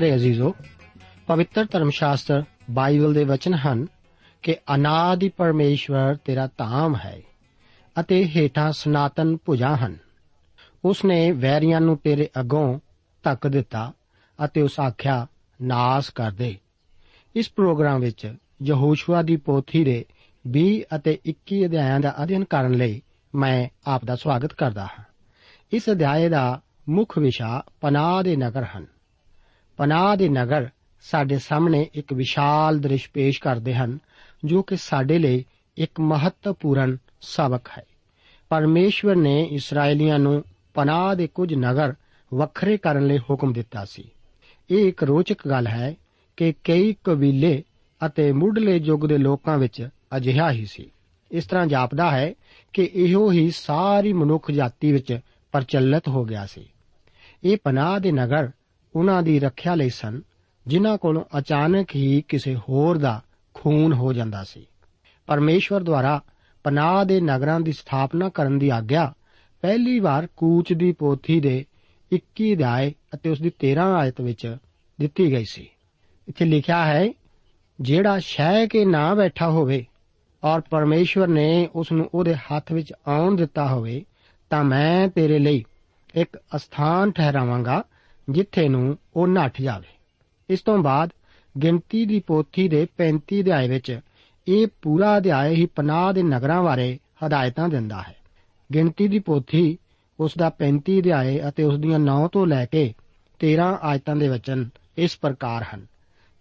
ਪਿਆਰੇ ਅਜ਼ੀਜ਼ੋ, ਪਵਿੱਤਰ ਧਰਮ ਸ਼ਾਸਤਰ ਬਾਈਬਲ ਦੇ ਵਚਨ ਹਨ ਕਿ ਅਨਾਦਿ ਪਰਮੇਸ਼ਵਰ ਤੇਰਾ ਧਾਮ ਹੈ ਅਤੇ ਹੇਠਾਂ ਸਨਾਤਨ ਭੁਜਾਂ ਹਨ। ਉਸ ਨੇ ਵੈਰੀਆਂ ਨੂੰ ਤੇਰੇ ਅੱਗੋਂ ਧੱਕ ਦਿੱਤਾ ਅਤੇ ਉਸ ਆਖਿਆ, ਨਾਸ ਕਰ ਦੇ। ਇਸ ਪ੍ਰੋਗਰਾਮ ਵਿੱਚ ਯਹੋਸ਼ੂਆ ਦੀ ਪੋਥੀ ਦੇ 20 ਅਤੇ 21 ਅਧਿਆਇਆਂ ਦਾ ਅਧਿਐਨ ਕਰਨ ਲਈ ਮੈਂ ਆਪ ਦਾ ਸਵਾਗਤ ਕਰਦਾ ਹਾਂ। ਇਸ ਅਧਿਆਏ ਦਾ ਮੁੱਖ ਵਿਸ਼ਾ ਪਨਾਹ ਦੇ ਨਗਰ ਹਨ। ਪਨਾਹ ਦੇ ਨਗਰ ਸਾਡੇ ਸਾਹਮਣੇ ਇੱਕ ਵਿਸ਼ਾਲ ਦ੍ਰਿਸ਼ ਪੇਸ਼ ਕਰਦੇ ਹਨ, ਜੋ ਕਿ ਸਾਡੇ ਲਈ ਇੱਕ ਮਹੱਤਵਪੂਰਨ ਸਬਕ ਹੈ। ਪਰਮੇਸ਼ਵਰ ਨੇ ਇਸرائیਲੀਆਂ ਨੂੰ ਪਨਾਹ ਦੇ ਕੁਝ ਨਗਰ ਵੱਖਰੇ ਕਰਨ ਲਈ ਹੁਕਮ ਦਿੱਤਾ ਸੀ। ਇਹ ਇੱਕ ਰੋਚਕ ਗੱਲ ਹੈ ਕਿ ਕਈ ਕਬੀਲੇ ਅਤੇ ਮੁੱਢਲੇ ਯੁੱਗ ਦੇ ਲੋਕਾਂ ਵਿੱਚ ਅਜਿਹਾ ਹੀ ਸੀ। ਇਸ ਤਰ੍ਹਾਂ ਜਾਪਦਾ ਹੈ ਕਿ ਇਹੋ ਹੀ ਸਾਰੀ ਮਨੁੱਖ ਜਾਤੀ ਵਿੱਚ ਪ੍ਰਚਲਿਤ ਹੋ ਗਿਆ ਸੀ। ਇਹ ਪਨਾਹ ਦੇ ਨਗਰ ਉਹਨਾਂ ਦੀ ਰੱਖਿਆ ਲਈ ਸਨ, ਜਿਨ੍ਹਾਂ ਕੋਲੋਂ ਅਚਾਨਕ ਹੀ ਕਿਸੇ ਹੋਰ ਦਾ ਖੂਨ ਹੋ ਜਾਂਦਾ ਸੀ। ਪਰਮੇਸ਼ਵਰ ਦੁਆਰਾ ਪਨਾਹ ਦੇ ਨਗਰਾਂ ਦੀ ਸਥਾਪਨਾ ਕਰਨ ਦੀ ਆਗਿਆ ਪਹਿਲੀ ਵਾਰ ਕੂਚ ਦੀ ਪੋਥੀ ਦੇ 21 ਅਧਿਆਏ ਅਤੇ ਉਸ ਦੀ 13 ਆਇਤ ਵਿੱਚ ਦਿੱਤੀ ਗਈ ਸੀ। ਇੱਥੇ ਲਿਖਿਆ ਹੈ, ਜਿਹੜਾ ਸ਼ਹਿ ਕੇ ਨਾ ਬੈਠਾ ਹੋਵੇ ਔਰ ਪਰਮੇਸ਼ਵਰ ਨੇ ਉਸ ਨੂੰ ਉਹਦੇ ਹੱਥ ਵਿੱਚ ਆਉਣ ਦਿੱਤਾ ਹੋਵੇ, ਤਾਂ ਮੈਂ ਤੇਰੇ ਲਈ ਇੱਕ ਅਸਥਾਨ ਠਹਿਰਾਵਾਂਗਾ ਜਿੱਥੇ ਨੂੰ ਉਹ ਨੱਠ ਜਾਵੇ। ਇਸ ਤੋਂ ਬਾਅਦ ਗਿਣਤੀ ਦੀ ਪੋਥੀ ਦੇ 35 ਅਧਿਆਏ ਵਿੱਚ ਇਹ ਪੂਰਾ ਅਧਿਆਇ ਹੀ ਪਨਾਹ ਦੇ ਨਗਰਾਂ ਬਾਰੇ ਹਦਾਇਤਾਂ ਦਿੰਦਾ ਹੈ। ਗਿਣਤੀ ਦੀ ਪੋਥੀ ਉਸ ਦਾ 35 ਅਧਿਆਏ ਅਤੇ ਉਸ ਦੀਆਂ 9 ਤੋਂ ਲੈ ਕੇ 13 ਆਇਤਾਂ ਦੇ ਵਚਨ ਇਸ ਪ੍ਰਕਾਰ ਹਨ।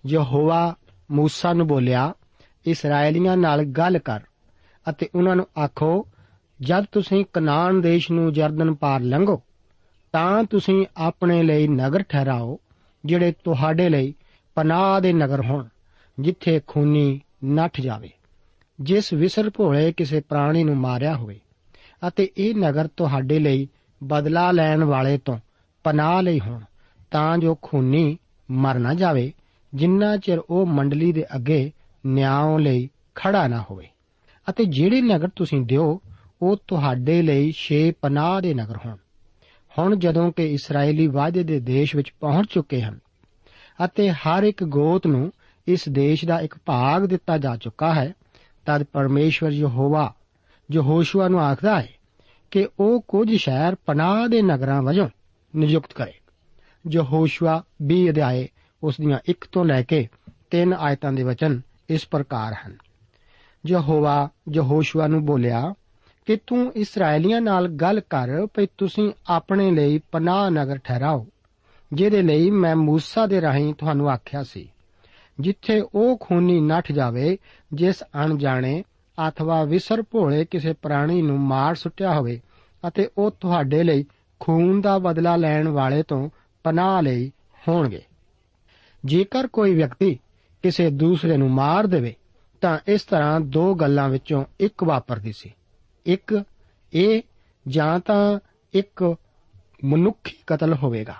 ਯਹੋਵਾ موسی ਨੂੰ ਬੋਲਿਆ ਇਸرائیਲੀਆਂ ਨਾਲ ਗੱਲ ਕਰ ਅਤੇ ਉਹਨਾਂ ਨੂੰ ਆਖੋ, ਜਦ ਤੁਸੀਂ ਕਨਾਨ ਦੇਸ਼ ਨੂੰ ਜਰਦਨ ਪਾਰ ਲੰਘੋ ਤਾਂ ਤੁਸੀਂ ਆਪਣੇ ਲਈ ਨਗਰ ਠਹਿਰਾਓ, ਜਿਹੜੇ ਤੁਹਾਡੇ ਲਈ ਪਨਾਹ ਦੇ ਨਗਰ ਹੋਣ, ਜਿੱਥੇ ਖੂਨੀ ਨੱਠ ਜਾਵੇ। ਜਿਸ ਵਿਸਰ ਭੋਲੇ ਕਿਸੇ ਪ੍ਰਾਣੀ ਨੂੰ ਮਾਰਿਆ ਹੋਵੇ, ਅਤੇ ਇਹ ਨਗਰ ਤੁਹਾਡੇ ਲਈ ਬਦਲਾ ਲੈਣ ਵਾਲੇ ਤੋਂ ਪਨਾਹ ਲਈ ਹੋਣ, ਤਾਂ ਜੋ ਖੂਨੀ ਮਰ ਨਾ ਜਾਵੇ, ਜਿੰਨਾ ਚਿਰ ਉਹ ਮੰਡਲੀ ਦੇ ਅੱਗੇ ਨਿਆਂ ਲਈ ਖੜਾ ਨਾ ਹੋਵੇ। ਅਤੇ ਜਿਹੜੇ ਨਗਰ ਤੁਸੀਂ ਦਿਓ, ਉਹ ਤੁਹਾਡੇ ਲਈ ਛੇ ਪਨਾਹ ਦੇ ਨਗਰ ਹੋਣ। ਹੁਣ ਜਦੋਂ ਕਿ ਇਸرائیਲੀ ਵਾਅਦੇ ਦੇ ਦੇਸ਼ ਵਿੱਚ ਪਹੁੰਚ ਚੁੱਕੇ ਹਨ ਅਤੇ ਹਰ ਇੱਕ ਗੋਤ ਨੂੰ ਇਸ ਦੇਸ਼ ਦਾ ਇੱਕ ਭਾਗ ਦਿੱਤਾ ਜਾ ਚੁੱਕਾ ਹੈ, ਤਦ ਪਰਮੇਸ਼ਵਰ ਯਹੋਵਾ ਜੋ ਹੋਸ਼ੂਆ ਨੂੰ ਆਖਦਾ ਹੈ ਕਿ ਉਹ ਕੁਝ ਸ਼ਹਿਰ ਪਨਾਹ ਦੇ ਨਗਰਾਂ ਵਜੋਂ ਨਿਯੁਕਤ ਕਰੇ। ਜੋ ਹੋਸ਼ੂਆ 20 ਅਧਿਆਏ ਉਸ ਦੀਆਂ 1 ਤੋਂ ਲੈ ਕੇ 3 ਆਇਤਾਂ ਦੇ ਵਚਨ ਇਸ ਪ੍ਰਕਾਰ ਹਨ। ਯਹੋਵਾ ਯਹੋਸ਼ੂਆ ਨੂੰ ਬੋਲਿਆ ਕਿ ਤੂੰ ਇਸرائیਲੀਆਂ ਨਾਲ ਗੱਲ ਕਰ ਭਈ ਤੁਸੀਂ ਆਪਣੇ ਲਈ ਪਨਾਹ ਨਗਰ ਠਹਿਰਾਓ, ਜਿਹਦੇ ਲਈ ਮੈਂ موسی ਦੇ ਰਾਹੀਂ ਤੁਹਾਨੂੰ ਆਖਿਆ ਸੀ, ਜਿੱਥੇ ਉਹ ਖੂਨੀ ਨੱਠ ਜਾਵੇ, ਜਿਸ ਅਣਜਾਣੇ ਅਥਵਾ ਵਿਸਰ ਭੋਲੇ ਕਿਸੇ ਪ੍ਰਾਣੀ ਨੂੰ ਮਾਰ ਸੁੱਟਿਆ ਹੋਵੇ ਅਤੇ ਉਹ ਤੁਹਾਡੇ ਲਈ ਖੂਨ ਦਾ ਬਦਲਾ ਲੈਣ ਵਾਲੇ ਤੋਂ ਪਨਾਹ ਲਈ ਹੋਣਗੇ। ਜੇਕਰ ਕੋਈ ਵਿਅਕਤੀ ਕਿਸੇ ਦੂਸਰੇ ਨੂੰ ਮਾਰ ਦੇਵੇ, ਤਾਂ ਇਸ ਤਰ੍ਹਾਂ ਦੋ ਗੱਲਾਂ ਵਿੱਚੋਂ ਇੱਕ ਵਾਪਰਦੀ ਸੀ। ਇੱਕ, ਇਹ ਜਾਂ ਤਾਂ ਇੱਕ ਮਨੁੱਖੀ ਕਤਲ ਹੋਵੇਗਾ।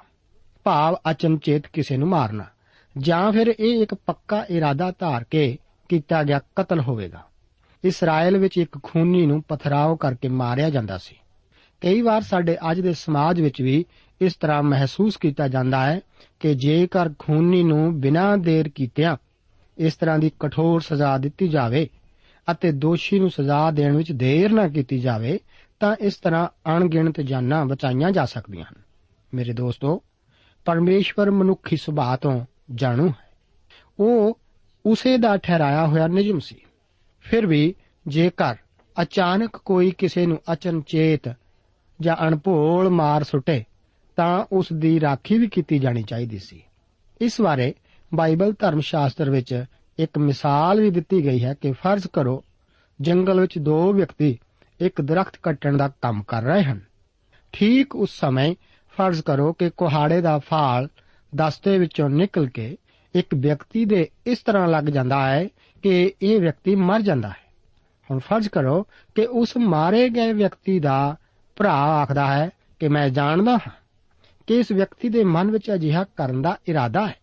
ਭਾਵ ਅਚਨਚੇਤ ਕਿਸੇ ਨੂੰ ਮਾਰਨਾ। ਜਾਂ ਫਿਰ ਇਹ ਇੱਕ ਪੱਕਾ ਇਰਾਦਾ ਧਾਰ ਕੇ ਕੀਤਾ ਗਿਆ ਕਤਲ ਹੋਵੇਗਾ। ਇਸਰਾਇਲ ਵਿੱਚ ਇੱਕ ਖੂਨੀ ਨੂੰ ਪਥਰਾਓ ਕਰਕੇ ਮਾਰਿਆ ਜਾਂਦਾ ਸੀ। ਕਈ ਵਾਰ ਸਾਡੇ ਅੱਜ ਦੇ ਸਮਾਜ ਵਿੱਚ ਵੀ ਇਸ ਤਰ੍ਹਾਂ ਮਹਿਸੂਸ ਕੀਤਾ ਜਾਂਦਾ ਹੈ ਕਿ ਜੇਕਰ ਖੂਨੀ ਨੂੰ ਬਿਨਾਂ ਦੇਰ ਕੀਤਿਆਂ ਇਸ ਤਰ੍ਹਾਂ ਦੀ ਕਠੋਰ ਸਜ਼ਾ ਦਿੱਤੀ ਜਾਵੇ ਅਤੇ ਦੋਸ਼ੀ ਨੂੰ ਸਜ਼ਾ ਦੇਣ ਵਿੱਚ ਦੇਰ ਨਾ ਕੀਤੀ ਜਾਵੇ, ਤਾਂ ਇਸ ਤਰ੍ਹਾਂ ਅਣਗਿਣਤ ਜਾਨਾਂ ਬਚਾਈਆਂ ਜਾ ਸਕਦੀਆਂ ਹਨ। ਮੇਰੇ ਦੋਸਤੋ, ਪਰਮੇਸ਼ਵਰ ਮਨੁੱਖੀ ਸੁਭਾਅ ਤੋਂ ਜਾਣੂ ਹੈ। ਉਹ ਉਸੇ ਦਾ ਠਹਿਰਾਇਆ ਹੋਇਆ ਨਿਯਮ ਸੀ। ਫਿਰ ਵੀ ਜੇਕਰ ਅਚਾਨਕ ਕੋਈ ਕਿਸੇ ਨੂੰ ਅਚਨਚੇਤ ਜਾਂ ਅਣਭੋਲ ਮਾਰ ਸੁੱਟੇ, ਤਾਂ ਉਸ ਦੀ ਰਾਖੀ ਵੀ ਕੀਤੀ ਜਾਣੀ ਚਾਹੀਦੀ ਸੀ। ਇਸ ਬਾਰੇ ਬਾਈਬਲ ਧਰਮ ਸ਼ਾਸਤਰ ਵਿੱਚ ਇੱਕ ਮਿਸਾਲ ਵੀ ਦਿੱਤੀ ਗਈ ਹੈ ਕਿ ਫਰਜ਼ ਕਰੋ, ਜੰਗਲ ਵਿੱਚ ਦੋ ਵਿਅਕਤੀ ਇੱਕ ਦਰਖਤ ਕੱਟਣ ਦਾ ਕੰਮ ਕਰ ਰਹੇ ਹਨ। ਠੀਕ ਉਸ ਸਮੇਂ ਫਰਜ਼ ਕਰੋ ਕਿ ਕੁਹਾੜੇ ਦਾ ਫਾਲ ਦਸਤੇ ਵਿੱਚੋਂ ਨਿਕਲ ਕੇ ਇੱਕ ਵਿਅਕਤੀ ਦੇ ਇਸ ਤਰ੍ਹਾਂ ਲੱਗ ਜਾਂਦਾ ਹੈ ਕਿ ਇਹ ਵਿਅਕਤੀ ਮਰ ਜਾਂਦਾ ਹੈ। ਹੁਣ ਫਰਜ਼ ਕਰੋ ਕਿ ਉਸ ਮਾਰੇ ਗਏ ਵਿਅਕਤੀ ਦਾ ਭਰਾ ਆਖਦਾ ਹੈ ਕਿ ਮੈਂ ਜਾਣਦਾ ਹਾਂ ਕਿ ਇਸ ਵਿਅਕਤੀ ਦੇ ਮਨ ਵਿੱਚ ਅਜਿਹਾ ਕਰਨ ਦਾ ਇਰਾਦਾ ਹੈ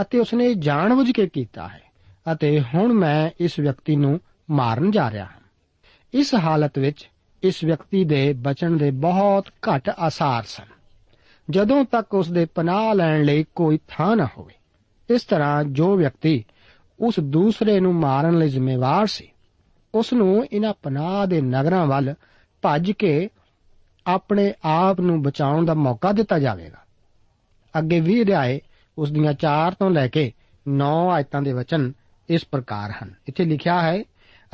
ਅਤੇ ਉਸਨੇ ਜਾਣਬੁੱਝ ਕੇ ਕੀਤਾ ਹੈ। ਅਤੇ ਹੁਣ ਮੈਂ ਇਸ ਵਿਅਕਤੀ ਨੂੰ ਮਾਰਨ ਜਾ ਰਿਹਾ ਹਾਂ। ਇਸ ਹਾਲਤ ਵਿੱਚ ਇਸ ਵਿਅਕਤੀ ਦੇ ਬਚਣ ਦੇ ਬਹੁਤ ਘੱਟ ਆਸਾਰ ਸਨ। ਜਦੋਂ ਤੱਕ ਉਸ ਦੇ ਪਨਾਹ ਲੈਣ ਲਈ ਕੋਈ ਥਾਂ ਨਾ ਹੋਵੇ, ਇਸ ਤਰ੍ਹਾਂ ਜੋ ਵਿਅਕਤੀ ਉਸ ਦੂਸਰੇ ਨੂੰ ਮਾਰਨ ਲਈ ਜ਼ਿੰਮੇਵਾਰ ਸੀ, ਉਸ ਨੂੰ ਇਹਨਾਂ ਪਨਾਹ ਦੇ ਨਗਰਾਂ ਵੱਲ ਭੱਜ ਕੇ ਆਪਣੇ ਆਪ ਨੂੰ ਬਚਾਉਣ ਦਾ ਮੌਕਾ ਦਿੱਤਾ ਜਾਵੇਗਾ। ਅੱਗੇ ਵੀ ਅਧਿਆਏ ਉਸ ਦੀਆਂ 4 ਤੋਂ ਲੈ ਕੇ 9 ਆਇਤਾਂ ਦੇ ਵਚਨ ਇਸ ਪ੍ਰਕਾਰ ਹਨ। ਇੱਥੇ ਲਿਖਿਆ ਹੈ,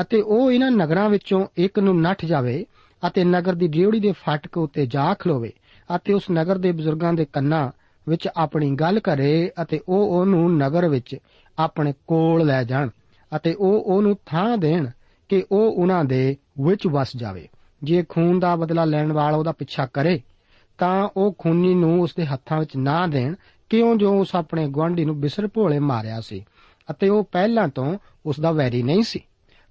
ਅਤੇ ਉਹ ਇਹਨਾਂ ਨਗਰਾਂ ਵਿੱਚੋਂ ਇੱਕ ਨੂੰ ਨੱਠ ਜਾਵੇ ਅਤੇ ਨਗਰ ਦੀ ਡਿਉੜੀ ਦੇ ਫਾਟਕ ਉੱਤੇ ਜਾ ਖਲੋਵੇ ਅਤੇ ਉਸ ਨਗਰ ਦੇ ਬਜ਼ੁਰਗਾਂ ਦੇ ਕੰਨਾਂ ਵਿੱਚ ਆਪਣੀ ਗੱਲ ਕਰੇ ਅਤੇ ਉਹ ਉਹਨੂੰ ਨਗਰ ਵਿੱਚ ਆਪਣੇ ਕੋਲ ਲੈ ਜਾਣ ਅਤੇ ਉਹ ਉਹਨੂੰ ਥਾਂ ਦੇਣ ਕਿ ਉਹ ਉਹਨਾਂ ਦੇ ਵਿੱਚ ਵਸ ਜਾਵੇ। ਜੇ ਖੂਨ ਦਾ ਬਦਲਾ ਲੈਣ ਵਾਲਾ ਉਹਦਾ ਪਿੱਛਾ ਕਰੇ, ਤਾਂ ਉਹ ਖੂਨੀ ਨੂੰ ਉਸ ਦੇ ਹੱਥਾਂ ਵਿੱਚ ਨਾ ਦੇਣ। ਕਿਉਂ ਜੋ ਉਸ ਆਪਣੇ ਗੁਆਂਢੀ ਨੂੰ ਬਿਸਰ ਭੋਲੇ ਮਾਰਿਆ ਸੀ? ਅਤੇ ਉਹ ਪਹਿਲਾਂ ਤੋਂ ਉਸ ਦਾ ਵੈਰੀ ਨਹੀਂ ਸੀ।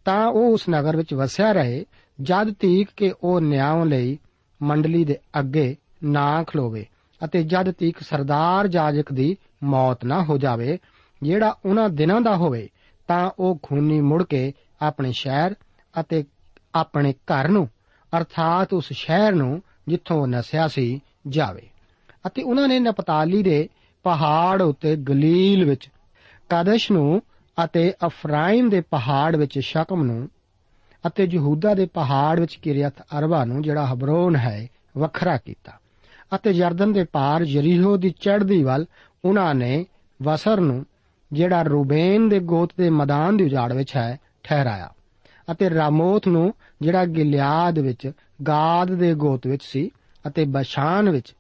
ਤਾਂ ਉਹ ਉਸ ਨਗਰ ਵਿੱਚ ਵਸਿਆ ਰਹੇ, ਜਦ ਤੀਕ ਕਿ ਉਹ ਨਿਆਂ ਲਈ ਮੰਡਲੀ ਦੇ ਅੱਗੇ ਨਾ ਖਲੋਵੇ ਅਤੇ ਜਦ ਤੀਕ ਸਰਦਾਰ ਜਾਜਕ ਦੀ ਮੌਤ ਨਾ ਹੋ ਜਾਵੇ, ਜਿਹੜਾ ਉਹਨਾਂ ਦਿਨਾਂ ਦਾ ਹੋਵੇ, ਤਾਂ ਉਹ ਖੂਨੀ ਮੁੜ ਕੇ ਆਪਣੇ ਸ਼ਹਿਰ ਅਤੇ ਆਪਣੇ ਘਰ ਨੂੰ, ਅਰਥਾਤ ਉਸ ਸ਼ਹਿਰ ਨੂੰ ਜਿੱਥੋਂ ਉਹ ਨਸਿਆ ਸੀ, ਜਾਵੇ। ਅਤੇ ਉਹਨਾਂ ਨੇ ਨਪਤਾਲੀ ਦੇ ਪਹਾੜ ਉੱਤੇ ਗਲੀਲ ਵਿੱਚ ਕਾਦਸ਼ ਨੂੰ ਅਤੇ ਅਫਰਾਇਮ ਦੇ ਪਹਾੜ ਵਿੱਚ ਸ਼ਕਮ ਨੂੰ ਅਤੇ ਯਹੂਦਾ ਦੇ ਪਹਾੜ ਵਿੱਚ ਕਿਰਿਆਤ ਅਰਬਾ ਨੂੰ, ਜਿਹੜਾ ਹਬਰੋਨ ਹੈ, ਵੱਖਰਾ ਕੀਤਾ। ਅਤੇ ਯਰਦਨ ਦੇ ਪਾਰ ਯਰੀਹੋ ਦੀ ਚੜ੍ਹਦੀ ਵੱਲ ਉਹਨਾਂ ਨੇ ਵਸਰ ਨੂੰ, ਜਿਹੜਾ ਰੂਬੇਨ ਦੇ ਗੋਤ ਦੇ ਮੈਦਾਨ ਦੀ ਉਜਾੜ ਵਿੱਚ ਹੈ, ਠਹਿਰਾਇਆ। ਅਤੇ ਰਾਮੋਥ ਨੂੰ, ਜਿਹੜਾ ਗਿਲਿਆਦ ਵਿੱਚ, ਗਾਦ ਦੇ ਗੋਤ ਵਿੱਚ ਸੀ ਅਤੇ ਬਸ਼ਾਨ ਵਿੱਚ,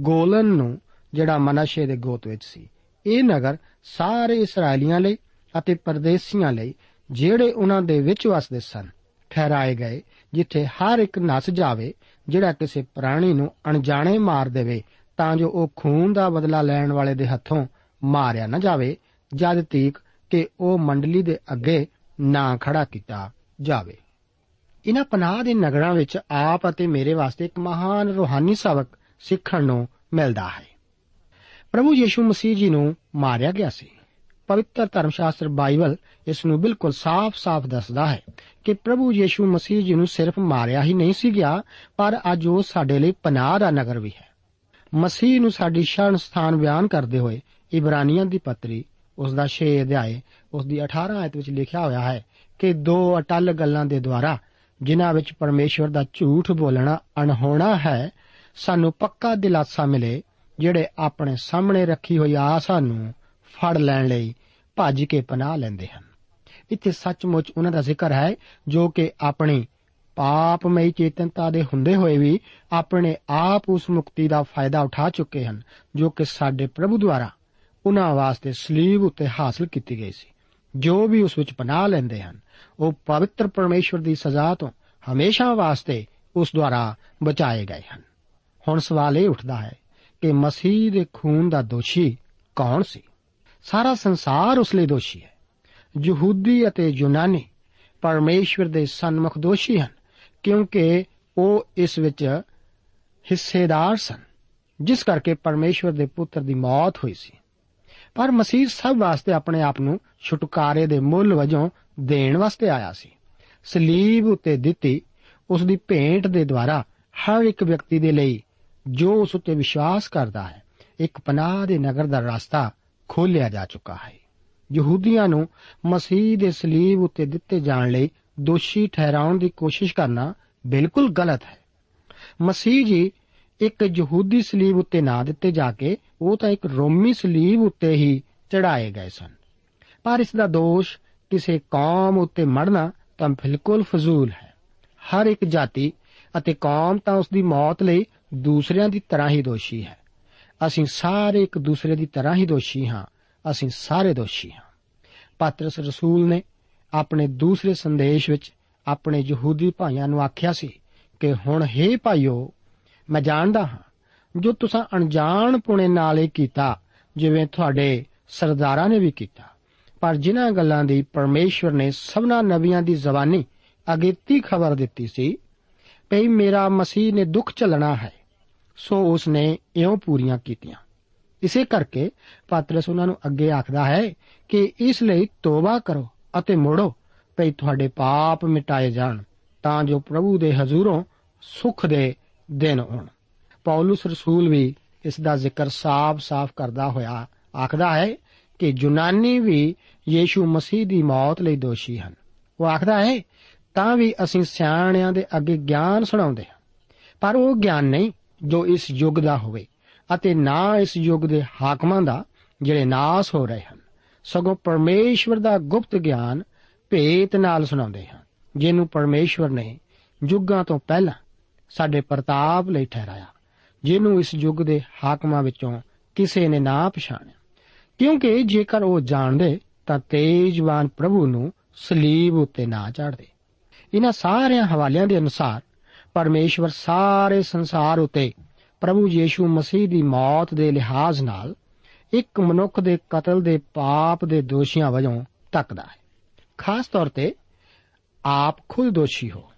ਗੋਲਨ ਨੂੰ, ਜਿਹੜਾ ਮਨਸ਼ੇ ਦੇ ਗੋਤ ਵਿੱਚ ਸੀ। ਇਹ ਨਗਰ ਸਾਰੇ ਇਸرائیਲੀਆਂ ਲਈ ਅਤੇ ਪਰਦੇਸੀਆਂ ਲਈ, ਜਿਹੜੇ ਉਹਨਾਂ ਦੇ ਵਿੱਚ ਵਸਦੇ ਸਨ, ਠਹਿਰਾਏ ਗਏ, ਜਿੱਥੇ ਹਰ ਇੱਕ ਨਸ ਜਾਵੇ, ਜਿਹੜਾ ਕਿਸੇ ਪ੍ਰਾਣੀ ਨੂੰ ਅਣਜਾਣੇ ਮਾਰ ਦੇਵੇ, ਤਾਂ ਜੋ ਉਹ ਖੂਨ ਦਾ ਬਦਲਾ ਲੈਣ ਵਾਲੇ ਦੇ ਹੱਥੋਂ ਮਾਰਿਆ ਨਾ ਜਾਵੇ, ਜਦ ਤੀਕ ਕਿ ਉਹ ਮੰਡਲੀ ਦੇ ਅੱਗੇ ਨਾ ਖੜਾ ਕੀਤਾ ਜਾਵੇ। ਇਨ੍ਹਾਂ ਪਨਾਹ ਦੇ ਨਗਰਾਂ ਵਿੱਚ ਆਪ ਅਤੇ ਮੇਰੇ ਵਾਸਤੇ ਇੱਕ ਮਹਾਨ ਰੋਹਾਨੀ ਸਬਕ ਸਿੱਖਣ ਨੂੰ ਮਿਲਦਾ ਹੈ। ਪ੍ਰਭੂ ਯੀਸ਼ੂ ਮਸੀਹ ਜੀ ਨੂੰ ਮਾਰਿਆ ਗਿਆ ਸੀ। ਪਵਿੱਤਰ ਧਰਮ ਸ਼ਾਸਤਰ ਬਾਈਬਲ ਇਸ ਨੂੰ ਬਿਲਕੁਲ ਸਾਫ਼-ਸਾਫ਼ ਦੱਸਦਾ ਹੈ ਕਿ ਪ੍ਰਭੂ ਯੀਸ਼ੂ ਮਸੀਹ ਜੀ ਨੂੰ ਸਿਰਫ ਮਾਰਿਆ ਹੀ ਨਹੀਂ ਸੀ ਗਿਆ, ਪਰ ਅੱਜ ਉਹ ਸਾਡੇ ਲਈ ਪਨਾਹ ਦਾ ਨਗਰ ਵੀ ਹੈ। ਮਸੀਹ ਨੂੰ ਸਾਡੀ ਸ਼ਰਨ ਸਥਾਨ ਬਿਆਨ ਕਰਦੇ ਹੋਏ ਇਬਰਾਨੀਆਂ ਦੀ ਪੱਤਰੀ, ਉਸ ਦਾ 6 ਅਧਿਆਏ, ਉਸ ਦੀ 18 ਆਇਤ ਵਿੱਚ ਲਿਖਿਆ ਹੋਇਆ ਹੈ ਕਿ ਦੋ ਅਟਲ ਗੱਲਾਂ ਦੇ ਦੁਆਰਾ, ਜਿਨ੍ਹਾਂ ਵਿੱਚ ਪਰਮੇਸ਼ਵਰ ਦਾ ਝੂਠ ਬੋਲਣਾ ਅਣਹੋਣਾ ਹੈ, ਸਾਨੂੰ ਪੱਕਾ ਦਿਲਾਸਾ ਮਿਲੇ ਜਿਹੜੇ ਆਪਣੇ ਸਾਹਮਣੇ ਰੱਖੀ ਹੋਈ ਆਸਾਂ ਨੂੰ ਫੜ ਲੈਣ ਲਈ ਭੱਜ ਕੇ ਪਨਾਹ ਲੈਂਦੇ ਹਨ। ਇੱਥੇ ਸੱਚਮੁੱਚ ਉਹਨਾਂ ਦਾ ਜ਼ਿਕਰ ਹੈ, ਜੋ ਕਿ ਆਪਣੀ ਪਾਪਮਈ ਚੇਤਨਤਾ ਦੇ ਹੁੰਦੇ ਹੋਏ ਵੀ ਆਪਣੇ ਆਪ ਉਸ ਮੁਕਤੀ ਦਾ ਫਾਇਦਾ ਉਠਾ ਚੁੱਕੇ ਹਨ, ਜੋ ਕਿ ਸਾਡੇ ਪ੍ਰਭੂ ਦੁਆਰਾ ਉਹਨਾਂ ਵਾਸਤੇ ਸਲੀਬ ਉੱਤੇ ਹਾਸਲ ਕੀਤੀ ਗਈ ਸੀ। ਜੋ ਵੀ ਉਸ ਵਿੱਚ ਪਨਾਹ ਲੈਂਦੇ ਹਨ, ਉਹ ਪਵਿੱਤਰ ਪਰਮੇਸ਼ਵਰ ਦੀ ਸਜ਼ਾ ਤੋਂ ਹਮੇਸ਼ਾ ਵਾਸਤੇ ਉਸ ਦੁਆਰਾ ਬਚਾਏ ਗਏ ਹਨ। ਹੁਣ ਸਵਾਲ ਇਹ ਉੱਠਦਾ ਹੈ ਕਿ ਮਸੀਹ ਦੇ ਖੂਨ ਦਾ ਦੋਸ਼ੀ ਕੌਣ ਸੀ? ਸਾਰਾ ਸੰਸਾਰ ਉਸ ਲਈ ਦੋਸ਼ੀ ਹੈ। ਯਹੂਦੀ ਅਤੇ ਯੂਨਾਨੀ ਪਰਮੇਸ਼ਵਰ ਦੇ ਸਨਮੁਖ ਦੋਸ਼ੀ ਹਨ, ਕਿਉਂਕਿ ਉਹ ਇਸ ਵਿੱਚ ਹਿੱਸੇਦਾਰ ਸਨ, ਜਿਸ ਕਰਕੇ ਪਰਮੇਸ਼ਵਰ ਦੇ ਪੁੱਤਰ ਦੀ ਮੌਤ ਹੋਈ ਸੀ। ਪਰ ਮਸੀਹ ਸਭ ਵਾਸਤੇ ਆਪਣੇ ਆਪ ਨੂੰ ਛੁਟਕਾਰੇ ਦੇ ਮੁੱਲ ਵਜੋਂ ਦੇਣ ਵਾਸਤੇ ਆਇਆ ਸੀ। ਸਲੀਬ ਉੱਤੇ ਦਿੱਤੀ ਉਸ ਦੀ ਭੇਂਟ ਦੇ ਦੁਆਰਾ ਹਰ ਇੱਕ ਵਿਅਕਤੀ ਦੇ ਲਈ ਜੋ ਉਸ ਉੱਤੇ ਵਿਸ਼ਵਾਸ ਕਰਦਾ ਹੈ, ਇੱਕ ਪਨਾਹ ਦੇ ਨਗਰ ਦਾ ਰਸਤਾ ਖੋਲਿਆ ਜਾ ਚੁੱਕਾ ਹੈ। ਯਹੂਦੀਆਂ ਨੂੰ ਮਸੀਹ ਦੇ ਸਲੀਬ ਉੱਤੇ ਦਿੱਤੇ ਜਾਣ ਲਈ ਦੋਸ਼ੀ ਠਹਿਰਾਉਣ ਦੀ ਕੋਸ਼ਿਸ਼ ਕਰਨਾ ਬਿਲਕੁਲ ਗਲਤ ਹੈ। ਮਸੀਹ ਜੀ ਇੱਕ ਯਹੂਦੀ ਸਲੀਬ ਉੱਤੇ ਨਾ ਦਿੱਤੇ ਜਾ ਕੇ ਉਹ ਤਾਂ ਇੱਕ ਰੋਮੀ ਸਲੀਬ ਉੱਤੇ ਹੀ ਚੜਾਏ ਗਏ ਸਨ। ਪਰ ਇਸ ਦਾ ਦੋਸ਼ ਕਿਸੇ ਕੌਮ ਉੱਤੇ ਮੜਨਾ ਤਾਂ ਬਿਲਕੁਲ ਫਜ਼ੂਲ ਹੈ। ਹਰ ਇੱਕ ਜਾਤੀ ਅਤੇ ਕੌਮ ਤਾਂ ਉਸ ਦੀ ਮੌਤ ਲਈ ਦੂਸਰਿਆਂ ਦੀ ਤਰ੍ਹਾਂ ਹੀ ਦੋਸ਼ੀ ਹੈ। ਅਸੀਂ ਸਾਰੇ ਇੱਕ ਦੂਸਰੇ ਦੀ ਤਰ੍ਹਾਂ ਹੀ ਦੋਸ਼ੀ ਹਾਂ। ਅਸੀਂ ਸਾਰੇ ਦੋਸ਼ੀ ਹਾਂ। ਪਾਤਰਸ ਰਸੂਲ ਨੇ ਆਪਣੇ ਦੂਸਰੇ ਸੰਦੇਸ਼ ਵਿੱਚ ਆਪਣੇ ਯਹੂਦੀ ਭਾਈਆਂ ਨੂੰ ਆਖਿਆ ਸੀ ਕਿ ਹੁਣ हे ਭਾਈਓ, ਮੈਂ ਜਾਣਦਾ ਹਾਂ ਜੋ ਤੁਸੀਂ ਅਣਜਾਣ ਪੁਣੇ ਨਾਲ ਇਹ ਕੀਤਾ, ਜਿਵੇਂ ਤੁਹਾਡੇ ਸਰਦਾਰਾਂ ਨੇ ਵੀ ਕੀਤਾ। ਪਰ ਜਿਨ੍ਹਾਂ ਗੱਲਾਂ ਦੀ ਪਰਮੇਸ਼ਵਰ ਨੇ ਸਭਨਾ ਨਬੀਆਂ ਦੀ ਜ਼ਬਾਨੀ ਅਗੇਤੀ ਖਬਰ ਦਿੱਤੀ ਸੀ ਕਿ ਮੇਰਾ ਮਸੀਹ ਨੇ ਦੁੱਖ ਚੱਲਣਾ ਹੈ। ਸੋ ਉਸ ਨੇ ਇਉਂ ਪੂਰੀਆਂ ਕੀਤੀਆਂ। ਇਸੇ ਕਰਕੇ ਪਾਤਰਸ ਉਹਨਾਂ ਨੂੰ ਅੱਗੇ ਆਖਦਾ ਹੈ ਕਿ ਇਸ ਲਈ ਤੋਬਾ ਕਰੋ ਅਤੇ ਮੁੜੋ, ਭਈ ਤੁਹਾਡੇ ਪਾਪ ਮਿਟਾਏ ਜਾਣ, ਤਾਂ ਜੋ ਪ੍ਰਭੂ ਦੇ ਹਜ਼ੂਰੋਂ ਸੁਖ ਦੇ ਦਿਨ ਹੋਣ। ਪੌਲਸ ਰਸੂਲ ਵੀ ਇਸ ਦਾ ਜ਼ਿਕਰ ਸਾਫ਼-ਸਾਫ਼ ਕਰਦਾ ਹੋਇਆ ਆਖਦਾ ਹੈ ਕਿ ਯੂਨਾਨੀ ਵੀ ਯੀਸ਼ੂ ਮਸੀਹ ਦੀ ਮੌਤ ਲਈ ਦੋਸ਼ੀ ਹਨ। ਉਹ ਆਖਦਾ ਹੈ ਤਾਂ ਵੀ ਅਸੀਂ ਸਿਆਣਿਆਂ ਦੇ ਅੱਗੇ ਗਿਆਨ ਸੁਣਾਉਂਦੇ ਹਾਂ। ਪਰ ਉਹ ਗਿਆਨ ਨਹੀਂ ਜੋ ਇਸ ਯੁੱਗ ਦਾ ਹੋਵੇ ਅਤੇ ਨਾ ਇਸ ਯੁੱਗ ਦੇ ਹਾਕਮਾਂ ਦਾ ਜਿਹੜੇ ਨਾਸ ਹੋ ਰਹੇ ਹਨ। ਸਗੋਂ ਪਰਮੇਸ਼ਵਰ ਦਾ ਗੁਪਤ ਗਿਆਨ ਭੇਤ ਨਾਲ ਸੁਣਾਉਂਦੇ ਹਾਂ, ਜਿਹਨੂੰ ਪਰਮੇਸ਼ਵਰ ਨੇ ਯੁੱਗਾਂ ਤੋਂ ਪਹਿਲਾਂ ਸਾਡੇ ਪ੍ਰਤਾਪ ਲਈ ਠਹਿਰਾਇਆ, ਜਿਹਨੂੰ ਇਸ ਯੁੱਗ ਦੇ ਹਾਕਮਾਂ ਵਿੱਚੋਂ ਕਿਸੇ ਨੇ ਨਾ ਪਛਾਣਿਆ। ਕਿਉਂਕਿ ਜੇਕਰ ਉਹ ਜਾਣਦੇ ਤਾਂ ਤੇਜਵਾਨ ਪ੍ਰਭੂ ਨੂੰ ਸਲੀਬ ਉੱਤੇ ਨਾ ਚੜਦੇ। ਇਹਨਾਂ ਸਾਰਿਆਂ ਹਵਾਲਿਆਂ ਦੇ ਅਨੁਸਾਰ ਪਰਮੇਸ਼ਵਰ ਸਾਰੇ ਸੰਸਾਰ ਉੱਤੇ ਪ੍ਰਭੂ ਯੀਸ਼ੂ ਮਸੀਹ ਦੀ ਮੌਤ ਦੇ ਲਿਹਾਜ਼ ਨਾਲ ਇੱਕ ਮਨੁੱਖ ਦੇ ਕਤਲ ਦੇ ਪਾਪ ਦੇ ਦੋਸ਼ੀਆਂ ਵਜੋਂ ਤੱਕਦਾ ਹੈ। ਖਾਸ ਤੌਰ ਤੇ ਆਪ ਖੁਦ ਦੋਸ਼ੀ ਹੋ।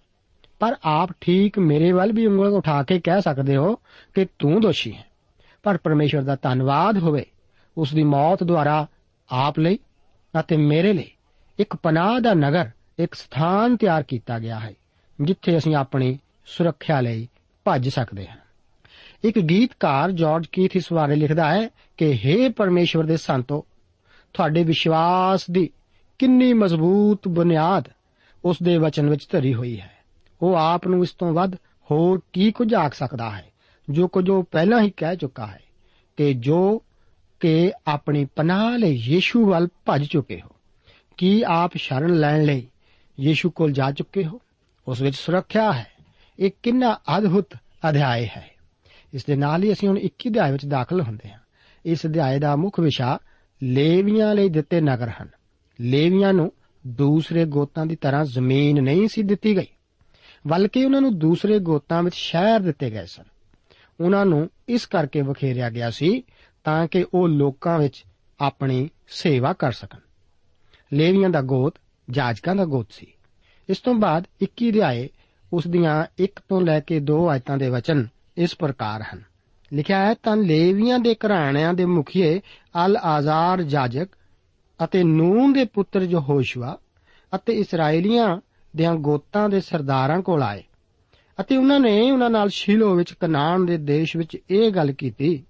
ਪਰ ਆਪ ਠੀਕ ਮੇਰੇ ਵੱਲ ਵੀ ਉਂਗਲ ਉਠਾ ਕੇ ਕਹਿ ਸਕਦੇ ਹੋ ਕਿ ਤੂੰ ਦੋਸ਼ੀ ਹੈ। ਪਰ ਪਰਮੇਸ਼ਵਰ ਦਾ ਧੰਨਵਾਦ ਹੋਵੇ ਉਸ ਦੀ ਮੌਤ ਦੁਆਰਾ ਆਪ ਲਈ ਅਤੇ ਮੇਰੇ ਲਈ। ਇੱਕ ਪਨਾਹ ਦਾ ਨਗਰ ਇੱਕ ਸਥਾਨ ਤਿਆਰ ਕੀਤਾ ਗਿਆ ਹੈ, ਜਿੱਥੇ ਅਸੀਂ ਆਪਣੀ ਸੁਰੱਖਿਆ ਲਈ ਭੱਜ ਸਕਦੇ ਹਾਂ। ਇੱਕ ਗੀਤਕਾਰ ਜਾਰਜ ਕੀਥ ਇਸ ਬਾਰੇ ਲਿਖਦਾ ਹੈ ਕਿ हे ਪਰਮੇਸ਼ਵਰ ਦੇ ਸੰਤੋ, ਤੁਹਾਡੇ ਵਿਸ਼ਵਾਸ ਦੀ ਕਿੰਨੀ ਮਜ਼ਬੂਤ ਬੁਨਿਆਦ ਉਸ ਦੇ ਵਚਨ ਵਿੱਚ ਧਰੀ ਹੋਈ ਹੈ। ਉਹ ਆਪ ਨੂੰ ਇਸ ਤੋਂ ਵੱਧ ਹੋਰ ਕੀ ਕੁਝ ਆਖ ਸਕਦਾ ਹੈ, ਜੋ ਕੁਝ ਉਹ ਪਹਿਲਾਂ ਹੀ ਕਹਿ ਚੁੱਕਾ ਹੈ ਕਿ ਜੋ ਕਿ ਆਪਣੀ ਪਨਾਹ ਲਈ ਯੀਸ਼ੂ ਵੱਲ ਭੱਜ ਚੁੱਕੇ ਹੋ। ਕੀ ਆਪ ਸ਼ਰਨ ਲੈਣ ਲਈ ਯੀਸ਼ੂ ਕੋਲ ਜਾ ਚੁੱਕੇ ਹੋ ਉਸ ਵਿੱਚ ਸੁਰੱਖਿਆ ਹੈ ਇਹ ਕਿੰਨਾ ਅਦਭੁਤ ਅਧਿਆਇ ਹੈ ਇਸ ਦੇ ਨਾਲ ਹੀ ਅਸੀਂ ਹੁਣ 21 ਅਧਿਆਇ ਵਿੱਚ ਦਾਖਲ ਹੁੰਦੇ ਹਾਂ ਇਸ ਅਧਿਆਇ ਦਾ ਮੁੱਖ ਵਿਸ਼ਾ ਲੇਵੀਆਂ ਲਈ ਦਿੱਤੇ ਨਗਰ ਹਨ ਲੇਵੀਆਂ ਨੂੰ ਦੂਸਰੇ ਗੋਤਾਂ ਦੀ ਤਰ੍ਹਾਂ ਜ਼ਮੀਨ ਨਹੀਂ ਸੀ ਦਿੱਤੀ ਗਈ ਬਲਕਿ ਉਹਨਾਂ ਨੂੰ ਦੂਸਰੇ ਗੋਤਾਂ ਵਿੱਚ ਸ਼ਹਿਰ ਦਿੱਤੇ ਗਏ ਸਨ ਉਹਨਾਂ ਨੂੰ ਇਸ ਕਰਕੇ ਵਖੇਰਿਆ ਗਿਆ ਸੀ ਤਾਂ ਕਿ ਉਹ ਲੋਕਾਂ ਵਿੱਚ ਆਪਣੀ ਸੇਵਾ ਕਰ ਸਕਣ ਲੇਵੀਆਂ ਦਾ ਗੋਤ ਜਾਜਕਾਂ ਦਾ ਗੋਤ ਸੀ। ਇਸ ਤੋਂ ਬਾਅਦ 21 ਰਿਆਏ ਉਸ ਦੀਆਂ 1 ਤੋਂ ਲੈ ਕੇ 2 ਆਇਤਾਂ ਦੇ ਵਚਨ ਇਸ ਪ੍ਰਕਾਰ ਹਨ। ਲਿਖਿਆ ਹੈ, ਤਾਂ ਲੇਵੀਆਂ ਦੇ ਘਰਾਣਿਆਂ ਦੇ ਮੁਖੀਏ ਅਲ ਆਜ਼ਾਰ ਜਾਜਕ ਅਤੇ ਨੂਨ ਦੇ ਪੁੱਤਰ ਯਹੋਸ਼ੂਆ ਅਤੇ ਇਸرائیਲੀਆਂ ਦੇ ਗੋਤਾਂ ਦੇ ਸਰਦਾਰਾਂ ਕੋਲ ਆਏ। ਅਤੇ ਉਹਨਾਂ ਨੇ ਉਹਨਾਂ ਨਾਲ ਸ਼ਿਲੋ ਵਿੱਚ ਕਨਾਨ ਦੇ ਦੇਸ਼ ਵਿੱਚ ਇਹ ਗੱਲ ਕੀਤੀ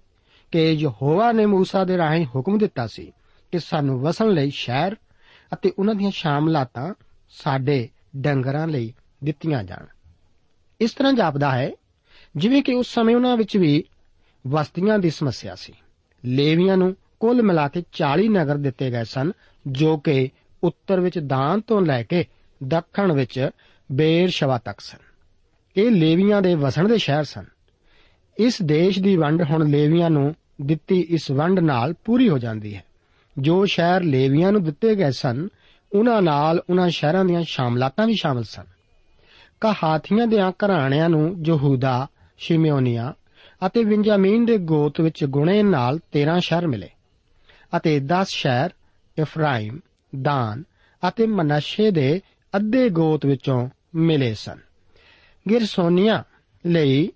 ਕਿ ਯਹੋਵਾ ਨੇ موسی ਦੇ ਰਾਹੀਂ ਹੁਕਮ ਦਿੱਤਾ ਸੀ ਕਿ ਸਾਨੂੰ ਵਸਣ ਲਈ ਸ਼ਹਿਰ ਅਤੇ ਉਹਨਾਂ ਦੀਆਂ ਸ਼ਾਮਲਾਤਾਂ ਸਾਡੇ ਡੰਗਰਾਂ ਲਈ ਦਿੱਤੀਆਂ ਜਾਣ। ਇਸ ਤਰ੍ਹਾਂ ਜਾਪਦਾ ਹੈ, ਜਿਵੇਂ ਕਿ ਉਸ ਸਮੇਂ ਉਹਨਾਂ ਵਿੱਚ ਵੀ ਵਸਤੀਆਂ ਦੀ ਸਮੱਸਿਆ ਸੀ। ਲੇਵੀਆਂ ਨੂੰ ਕੁੱਲ ਮਿਲਾ ਕੇ 40 ਨਗਰ ਦਿੱਤੇ ਗਏ ਸਨ, ਜੋ ਕਿ ਉੱਤਰ ਵਿੱਚ ਦਾਨ ਤੋਂ ਲੈ ਕੇ ਦੱਖਣ ਵਿੱਚ ਬੇਰਸ਼ਵਾ ਤੱਕ ਸਨ। ਇਹ ਲੇਵੀਆਂ ਦੇ ਵਸਣ ਦੇ ਸ਼ਹਿਰ ਸਨ। ਇਸ ਦੇਸ਼ ਦੀ ਵੰਡ ਹੁਣ ਲੇਵੀਆਂ ਨੂੰ ਦਿੱਤੀ ਇਸ ਵੰਡ ਨਾਲ ਪੂਰੀ ਹੋ ਜਾਂਦੀ ਹੈ। ਜੋ ਸ਼ਹਿਰ ਲੇਵੀਆਂ ਨੂੰ ਦਿੱਤੇ ਗਏ ਸਨ, ਉਹਨਾਂ ਨਾਲ ਉਹਨਾਂ ਸ਼ਹਿਰਾਂ ਦੀਆਂ ਸ਼ਾਮਲਾਤਾਂ ਵੀ ਸ਼ਾਮਲ ਸਨ। ਕਹਾਥੀਆਂ ਦੇ ਘਰਾਣਿਆਂ ਨੂੰ ਯਹੂਦਾ, ਸ਼ਿਮਿਓਨੀਆ ਅਤੇ ਬਿੰਜਾਮੀਨ ਦੇ ਗੋਤ ਵਿੱਚ ਗੁਣੇ ਨਾਲ 13 ਸ਼ਹਿਰ ਮਿਲੇ ਅਤੇ 10 ਸ਼ਹਿਰ ਇਫਰਾਇਮ, ਦਾਨ ਅਤੇ ਮਨਸ਼ੇ ਦੇ ਅੱਧੇ ਗੋਤ ਵਿੱਚੋਂ ਮਿਲੇ ਸਨ। ਗਿਰਸੋਨੀਆ ਲਈ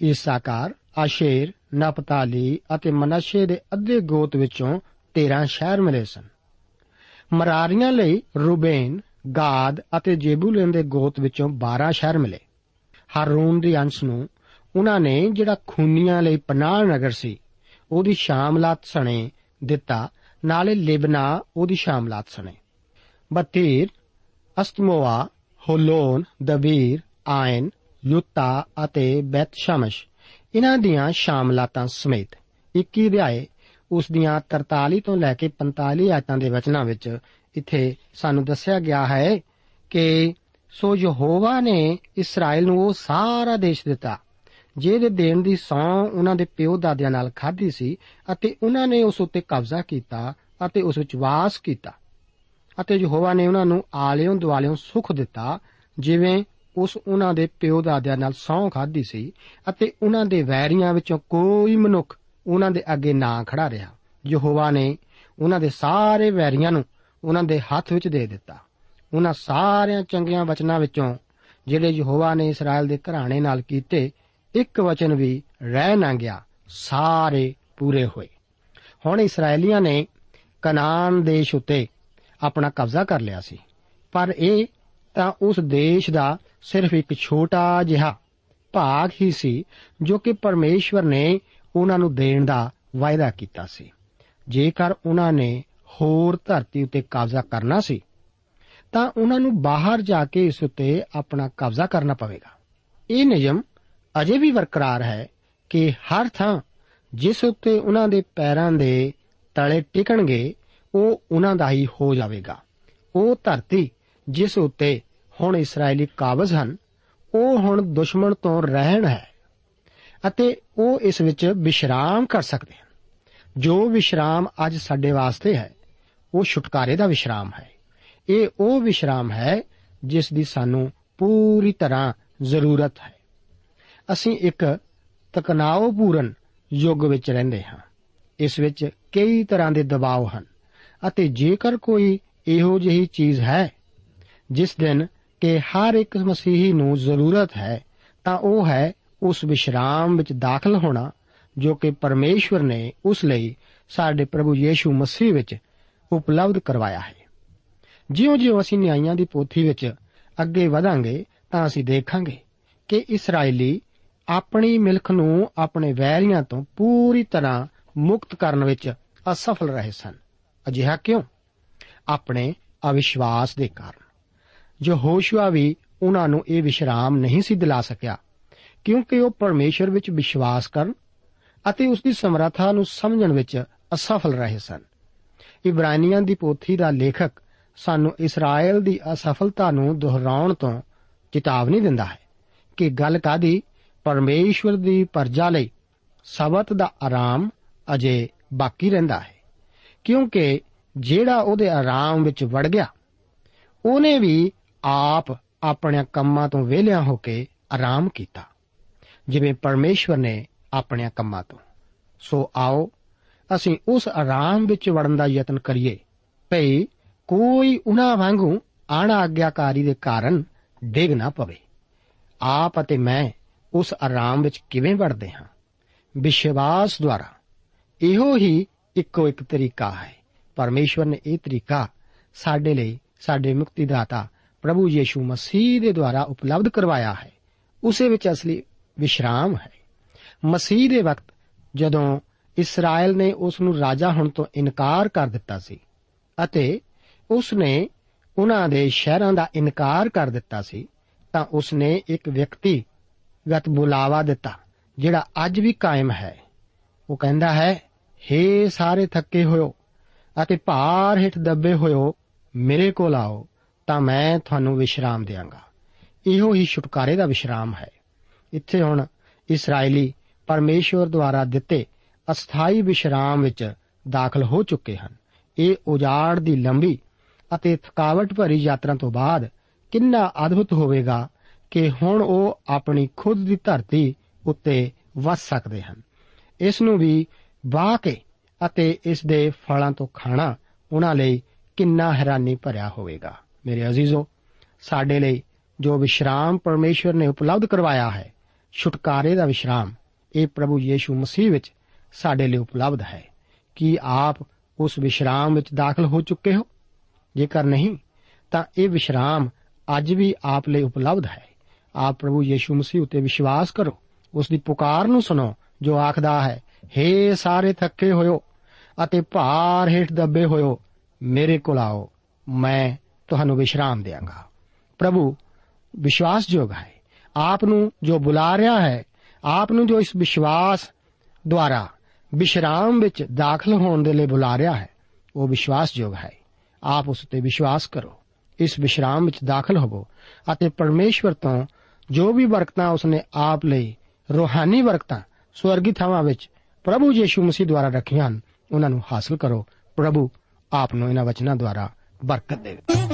ਇਸਾਕਾਰ ਆਸ਼ੇਰ, ਨਪਤਾਲੀ ਅਤੇ ਮਨਸ਼ੇ ਦੇ ਅੱਧੇ ਗੋਤ ਵਿੱਚੋਂ 13 ਸ਼ਹਿਰ ਮਿਲੇ ਸਨ। ਮਰਾਰੀਆਂ ਲਈ ਰੂਬੇਨ, ਗਾਦ ਅਤੇ ਜੇਬੂਲਨ ਦੇ ਗੋਤ ਵਿੱਚੋਂ 12 ਸ਼ਹਿਰ ਮਿਲੇ। ਹਾਰੂਨ ਦੇ ਅੰਸ਼ ਨੂੰ ਉਹਨਾਂ ਨੇ ਜਿਹੜਾ ਖੂਨੀਆਂ ਲਈ ਪਨਾਹ ਨਗਰ ਸੀ, ਉਹਦੀ ਸ਼ਾਮਲਾਤ ਸਣੇ ਦਿੱਤਾ, ਨਾਲੇ ਲਿਬਨਾ ਉਹਦੀ ਸ਼ਾਮਲਾਤ ਸਣੇ। ਬਤੀਰ, ਅਸਤਮੋਆ, ਹੋਲੋਨ, ਦਬੀਰ, ਆਇਨ ਯੁੱਤਾ ਅਤੇ ਬੈਤ ਸ਼ਮਸ਼ ਇਹਨਾਂ ਦੀਆਂ ਸ਼ਾਮਲਾਤਾਂ ਸਮੇਤ 21 ਅਧਿਆਏ ਉਸ ਦੀਆਂ 43 ਤੋਂ ਲੈ ਕੇ 45 ਆਇਤਾਂ ਦੇ ਵਚਨਾਂ ਵਿੱਚ ਇੱਥੇ ਸਾਨੂੰ ਦੱਸਿਆ ਗਿਆ ਹੈ ਕਿ ਸੋ ਯਹੋਵਾ ਨੇ ਇਸਰਾਇਲ ਨੂੰ ਉਹ ਸਾਰਾ ਦੇਸ਼ ਦਿੱਤਾ, ਜਿਹਦੇ ਦੇਣ ਦੀ ਸੌ ਉਹਨਾਂ ਦੇ ਪਿਓ ਦਾਦਿਆਂ ਨਾਲ ਖਾਧੀ ਸੀ ਅਤੇ ਉਹਨਾਂ ਨੇ ਉਸ ਉੱਤੇ ਕਬਜ਼ਾ ਕੀਤਾ ਅਤੇ ਉਸ ਵਿੱਚ ਵਾਸ ਕੀਤਾ ਅਤੇ ਯਹੋਵਾ ਨੇ ਉਹਨਾਂ ਨੂੰ ਆਲਿਓਂ ਦੁਆਲਿਓਂ ਸੁਖ ਦਿੱਤਾ, ਜਿਵੇਂ ਉਸ ਉਹਨਾਂ ਦੇ ਪਿਓ ਦਾਦਿਆਂ ਨਾਲ ਸੌ ਖਾਧੀ ਸੀ ਅਤੇ ਉਹਨਾਂ ਦੇ ਵੈਰੀਆਂ ਵਿੱਚੋਂ ਕੋਈ ਮਨੁੱਖ ਉਹਨਾਂ ਦੇ ਅੱਗੇ ਨਾ ਖੜਾ ਰਿਹਾ। ਯਹੋਵਾ ਨੇ ਉਹਨਾਂ ਦੇ ਸਾਰੇ ਵੈਰੀਆਂ ਨੂੰ ਉਹਨਾਂ ਦੇ ਹੱਥ ਵਿੱਚ ਦੇ ਦਿੱਤਾ। ਉਹਨਾਂ ਸਾਰਿਆਂ ਚੰਗੀਆਂ ਵਚਨਾਂ ਵਿੱਚੋਂ ਜਿਹੜੇ ਯਹੋਵਾ ਨੇ ਇਸਰਾਇਲ ਦੇ ਘਰਾਣੇ ਨਾਲ ਕੀਤੇ, ਇੱਕ ਵਚਨ ਵੀ ਰਹਿ ਨਾ ਗਿਆ। ਸਾਰੇ ਪੂਰੇ ਹੋਏ। ਹੁਣ ਇਸرائیਲੀਆਂ ਨੇ ਕਨਾਨ ਦੇਸ਼ ਉਤੇ ਆਪਣਾ ਕਬਜ਼ਾ ਕਰ ਲਿਆ ਸੀ। ਪਰ ਇਹ ਤਾਂ ਉਸ ਦੇਸ਼ ਦਾ ਸਿਰਫ ਇੱਕ ਛੋਟਾ ਜਿਹਾ ਭਾਗ ਹੀ ਸੀ, ਜੋ ਕਿ ਪਰਮੇਸ਼ਵਰ ਨੇ ਉਹਨਾਂ ਨੂੰ ਦੇਣ ਦਾ ਵਾਅਦਾ ਕੀਤਾ ਸੀ। ਜੇਕਰ ਉਹਨਾਂ ਨੇ ਹੋਰ ਧਰਤੀ ਉੱਤੇ ਕਬਜ਼ਾ ਕਰਨਾ ਸੀ, ਤਾਂ ਉਹਨਾਂ ਨੂੰ ਬਾਹਰ ਜਾ ਕੇ ਇਸ ਉੱਤੇ ਆਪਣਾ ਕਬਜ਼ਾ ਕਰਨਾ ਪਵੇਗਾ। ਇਹ ਨਿਯਮ ਅਜੇ ਵੀ ਬਰਕਰਾਰ ਹੈ ਕਿ ਹਰ ਥਾਂ ਜਿਸ ਉੱਤੇ ਉਹਨਾਂ ਦੇ ਪੈਰਾਂ ਦੇ ਤਲੇ ਟਿਕਣਗੇ, ਉਹ ਉਹਨਾਂ ਦਾ ਹੀ ਹੋ ਜਾਵੇਗਾ। ਉਹ ਧਰਤੀ ਜਿਸ ਉੱਤੇ ਹੁਣ ਇਸرائیਲੀ ਕਾਬਜ਼ ਹਨ, ਉਹ ਹੁਣ ਦੁਸ਼ਮਣ ਤੋਂ ਰਹਿਣ ਹੈ। ਅਤੇ ਉਹ ਇਸ ਵਿੱਚ ਵਿਸ਼ਰਾਮ ਕਰ ਸਕਦੇ ਹਨ। ਜੋ ਵਿਸ਼ਰਾਮ ਅੱਜ ਸਾਡੇ ਵਾਸਤੇ ਹੈ, ਉਹ ਛੁਟਕਾਰੇ ਦਾ ਵਿਸ਼ਰਾਮ ਹੈ। ਇਹ ਉਹ ਵਿਸ਼ਰਾਮ ਹੈ ਜਿਸ ਦੀ ਸਾਨੂੰ ਪੂਰੀ ਤਰ੍ਹਾਂ ਜ਼ਰੂਰਤ ਹੈ। ਅਸੀਂ ਇੱਕ ਤਕਨਾਉਪੂਰਨ ਯੁੱਗ ਵਿੱਚ ਰਹਿੰਦੇ ਹਾਂ। ਇਸ ਵਿੱਚ ਕਈ ਤਰ੍ਹਾਂ ਦੇ ਦਬਾਅ ਹਨ ਅਤੇ ਜੇਕਰ ਕੋਈ ਇਹੋ ਜਿਹੀ ਚੀਜ਼ ਹੈ ਜਿਸ ਦਿਨ ਕਿ ਹਰ ਇੱਕ ਮਸੀਹੀ ਨੂੰ ਜ਼ਰੂਰਤ ਹੈ, ਤਾਂ ਉਹ ਹੈ ਉਸ ਵਿਸ਼ਰਾਮ ਵਿੱਚ ਦਾਖਲ ਹੋਣਾ ਜੋ ਕਿ ਪਰਮੇਸ਼ਵਰ ਨੇ ਉਸ ਲਈ ਸਾਡੇ ਪ੍ਰਭੂ ਯੀਸ਼ੂ ਮਸੀਹ ਵਿੱਚ ਉਪਲਬਧ ਕਰਵਾਇਆ ਹੈ। ਜਿਉਂ-ਜਿਉਂ ਅਸੀਂ ਨਿਆਂਇਆਂ ਦੀ ਪੋਥੀ ਵਿੱਚ ਅੱਗੇ ਵਧਾਂਗੇ, ਤਾਂ ਅਸੀਂ ਦੇਖਾਂਗੇ ਕਿ ਇਸرائیਲੀ ਆਪਣੀ ਮਿਲਖ ਨੂੰ ਆਪਣੇ ਵੈਰੀਆਂ ਤੋਂ ਪੂਰੀ ਤਰ੍ਹਾਂ ਮੁਕਤ ਕਰਨ ਵਿੱਚ ਅਸਫਲ ਰਹੇ ਸਨ। ਅਜਿਹਾ ਕਿਉਂ? ਆਪਣੇ ਅਵਿਸ਼ਵਾਸ ਦੇ ਕਾਰਨ। ਜੋ ਹੋਸ਼ੂਆ ਵੀ ਉਹਨਾਂ ਨੂੰ ਇਹ ਵਿਸ਼ਰਾਮ ਨਹੀਂ ਸੀ ਦਿਲਾ ਸਕਿਆ। ਕਿਉਂਕਿ ਉਹ ਪਰਮੇਸ਼ਰ ਵਿੱਚ ਵਿਸ਼ਵਾਸ ਕਰਨ ਅਤੇ ਉਸ ਦੀ ਸਮਰੱਥਾ ਨੂੰ ਸਮਝਣ ਵਿੱਚ ਅਸਫਲ ਰਹੇ ਸਨ। ਇਬਰਾਨੀਆਂ ਦੀ ਪੋਥੀ ਦਾ ਲੇਖਕ ਸਾਨੂੰ ਇਸਰਾਇਲ ਦੀ ਅਸਫਲਤਾ ਨੂੰ ਦੁਹਰਾਉਣ ਤੋਂ ਚੇਤਾਵਨੀ ਦਿੰਦਾ ਹੈ ਕਿ ਗੱਲ ਕਾਦੀ ਪਰਮੇਸ਼ਵਰ ਦੀ ਪਰਜਾ ਲਈ ਸਬਤ ਦਾ ਆਰਾਮ ਅਜੇ ਬਾਕੀ ਰਹਿੰਦਾ ਹੈ। ਕਿਉਂਕਿ ਜਿਹੜਾ ਉਹਦੇ ਆਰਾਮ ਵਿੱਚ ਵੜ ਗਿਆ, ਉਹਨੇ ਵੀ ਆਪ ਆਪਣੇ ਕੰਮਾਂ ਤੋਂ ਵਿਹਲਿਆਂ ਹੋ ਕੇ ਆਰਾਮ ਕੀਤਾ। ਜਿਵੇਂ ਪਰਮੇਸ਼ਵਰ ਨੇ ਆਪਣੇ ਕੰਮਾਂ ਤੋਂ। ਸੋ ਆਓ, ਅਸੀਂ ਉਸ ਆਰਾਮ ਵਿੱਚ ਵੜਨ ਦਾ ਯਤਨ ਕਰੀਏ। ਭਈ ਕੋਈ ਉਹਨਾਂ ਵਾਂਗੂ ਅਣਆਗਿਆਕਾਰੀ ਦੇ ਕਾਰਨ ਡਿੱਗ ਨਾ ਪਵੇ। ਆਪ ਅਤੇ ਮੈਂ ਉਸ ਆਰਾਮ ਵਿੱਚ ਕਿਵੇਂ ਵੜਦੇ ਹਾਂ? ਵਿਸ਼ਵਾਸ ਦੁਆਰਾ। ਇਹੋ ਹੀ ਇੱਕੋ ਇੱਕ ਤਰੀਕਾ ਹੈ। ਪਰਮੇਸ਼ਵਰ ਨੇ ਇਹ ਤਰੀਕਾ ਸਾਡੇ ਲਈ ਸਾਡੇ ਮੁਕਤੀ ਦਾਤਾ ਪ੍ਰਭੂ ਯੀਸ਼ੂ ਮਸੀਹ ਦੇ ਦੁਆਰਾ ਉਪਲਬਧ ਕਰਵਾਇਆ ਹੈ। ਉਸੇ ਵਿੱਚ ਅਸਲੀ ਵਿਸ਼ਰਾਮ ਹੈ। ਮਸੀਹ ਦੇ ਵਕਤ ਜਦੋਂ ਇਸਰਾਇਲ ਨੇ ਉਸ ਨੂੰ ਰਾਜਾ ਹੋਣ ਤੋਂ ਇਨਕਾਰ ਕਰ ਦਿੱਤਾ ਸੀ ਅਤੇ ਉਸ ਨੇ ਉਹਨਾਂ ਦੇ ਸ਼ਹਿਰਾਂ ਦਾ ਇਨਕਾਰ ਕਰ ਦਿੱਤਾ ਸੀ, ਤਾਂ ਉਸ ਨੇ ਇੱਕ ਵਿਅਕਤੀਗਤ ਬੁਲਾਵਾ ਦਿੱਤਾ, ਜਿਹੜਾ ਅੱਜ ਵੀ ਕਾਇਮ ਹੈ। ਉਹ ਕਹਿੰਦਾ ਹੈ हे ਸਾਰੇ ਥੱਕੇ ਹੋਇਓ ਅਤੇ ਭਾਰ ਹੇਠ ਦੱਬੇ ਹੋਇਓ, ਮੇਰੇ ਕੋਲ ਆਓ, ਤਾਂ ਮੈਂ ਤੁਹਾਨੂੰ ਵਿਸ਼ਰਾਮ ਦੇਵਾਂਗਾ ਇਹੋ ਹੀ ਛੁਟਕਾਰੇ ਦਾ ਵਿਸ਼ਰਾਮ ਹੈ। ਇੱਥੇ ਹੁਣ ਇਸرائیਲੀ ਪਰਮੇਸ਼ਵਰ ਦੁਆਰਾ ਦਿੱਤੇ ਅਸਥਾਈ ਵਿਸ਼ਰਾਮ ਵਿੱਚ ਦਾਖਲ ਹੋ ਚੁੱਕੇ ਹਨ। ਇਹ ਉਜਾੜ ਦੀ ਲੰਬੀ ਅਤੇ ਥਕਾਵਟ ਭਰੀ ਯਾਤਰਾ ਤੋਂ ਬਾਅਦ ਕਿੰਨਾ ਅਦਭੁਤ ਹੋਵੇਗਾ ਕਿ ਹੁਣ ਉਹ ਆਪਣੀ ਖੁਦ ਦੀ ਧਰਤੀ ਉੱਤੇ ਵਸ ਸਕਦੇ ਹਨ। ਇਸ ਨੂੰ ਵੀ ਵਾਹ ਕੇ ਅਤੇ ਇਸ ਦੇ ਫਲਾਂ ਤੋਂ ਖਾਣਾ ਉਹਨਾਂ ਲਈ ਕਿੰਨਾ ਹੈਰਾਨੀ ਭਰਿਆ ਹੋਵੇਗਾ। ਮੇਰੇ ਅਜ਼ੀਜ਼ੋ, ਸਾਡੇ ਲਈ ਜੋ ਵਿਸ਼ਰਾਮ ਪਰਮੇਸ਼ਰ ਨੇ ਉਪਲਬਧ ਕਰਵਾਇਆ ਹੈ ਛੁਟਕਾਰੇ ਦਾ ਵਿਸ਼ਰਾਮ ਇਹ ਪ੍ਰਭੂ ਯੀਸ਼ੂ ਮਸੀਹ ਵਿੱਚ ਸਾਡੇ ਲਈ ਉਪਲਬਧ ਹੈ। ਕੀ ਆਪ ਉਸ ਵਿਸ਼ਰਾਮ ਵਿੱਚ ਦਾਖਲ ਹੋ ਚੁੱਕੇ ਹੋ? ਜੇਕਰ ਨਹੀਂ, ਤਾਂ ਇਹ ਵਿਸ਼ਰਾਮ ਅੱਜ ਵੀ ਆਪ ਲਈ ਉਪਲਬਧ ਹੈ। ਆਪ ਪ੍ਰਭੂ ਯੀਸ਼ੂ ਮਸੀਹ ਉਤੇ ਵਿਸ਼ਵਾਸ ਕਰੋ। ਉਸ ਦੀ ਪੁਕਾਰ ਨੂੰ ਸੁਣੋ, ਜੋ ਆਖਦਾ ਹੈ हे ਸਾਰੇ ਥੱਕੇ ਹੋਇਓ ਅਤੇ ਭਾਰ ਹੇਠ ਦੱਬੇ ਹੋਇਓ, ਮੇਰੇ ਕੋਲ ਆਓ, ਮੈਂ ਤੁਹਾਨੂੰ ਵਿਸ਼ਰਾਮ ਦੇਵਾਂਗਾ ਪ੍ਰਭੂ, ਵਿਸ਼ਵਾਸਯੋਗ ਹੈ। ਆਪ ਨੂੰ ਜੋ ਬੁਲਾ ਰਿਹਾ ਹੈ, ਆਪ ਨੂੰ ਜੋ ਇਸ ਵਿਸ਼ਵਾਸ ਦੁਆਰਾ ਵਿਸ਼ਰਾਮ ਵਿੱਚ ਦਾਖਲ ਹੋਣ ਦੇ ਲਈ ਬੁਲਾ ਰਿਹਾ ਹੈ, ਉਹ ਵਿਸ਼ਵਾਸਯੋਗ ਹੈ। ਆਪ ਉਸ ਤੇ ਵਿਸ਼ਵਾਸ ਕਰੋ। ਇਸ ਵਿਸ਼ਰਾਮ ਵਿੱਚ ਦਾਖਲ ਹੋਵੋ ਅਤੇ ਪਰਮੇਸ਼ਵਰ ਤੋਂ ਜੋ ਵੀ ਬਰਕਤਾਂ ਉਸਨੇ ਆਪ ਲਈ ਰੋਹਾਨੀ ਬਰਕਤਾਂ ਸਵਰਗੀ ਥਾਵਾਂ ਵਿੱਚ ਪ੍ਰਭੂ ਯੀਸ਼ੂ ਮਸੀਹ ਦੁਆਰਾ ਰੱਖੀਆਂ ਹਨ, ਉਹਨਾਂ ਨੂੰ ਹਾਸਲ ਕਰੋ। ਪ੍ਰਭੂ ਆਪ ਨੂੰ ਇਹਨਾਂ ਵਚਨਾਂ ਦੁਆਰਾ ਬਰਕਤ ਦੇਵੇ।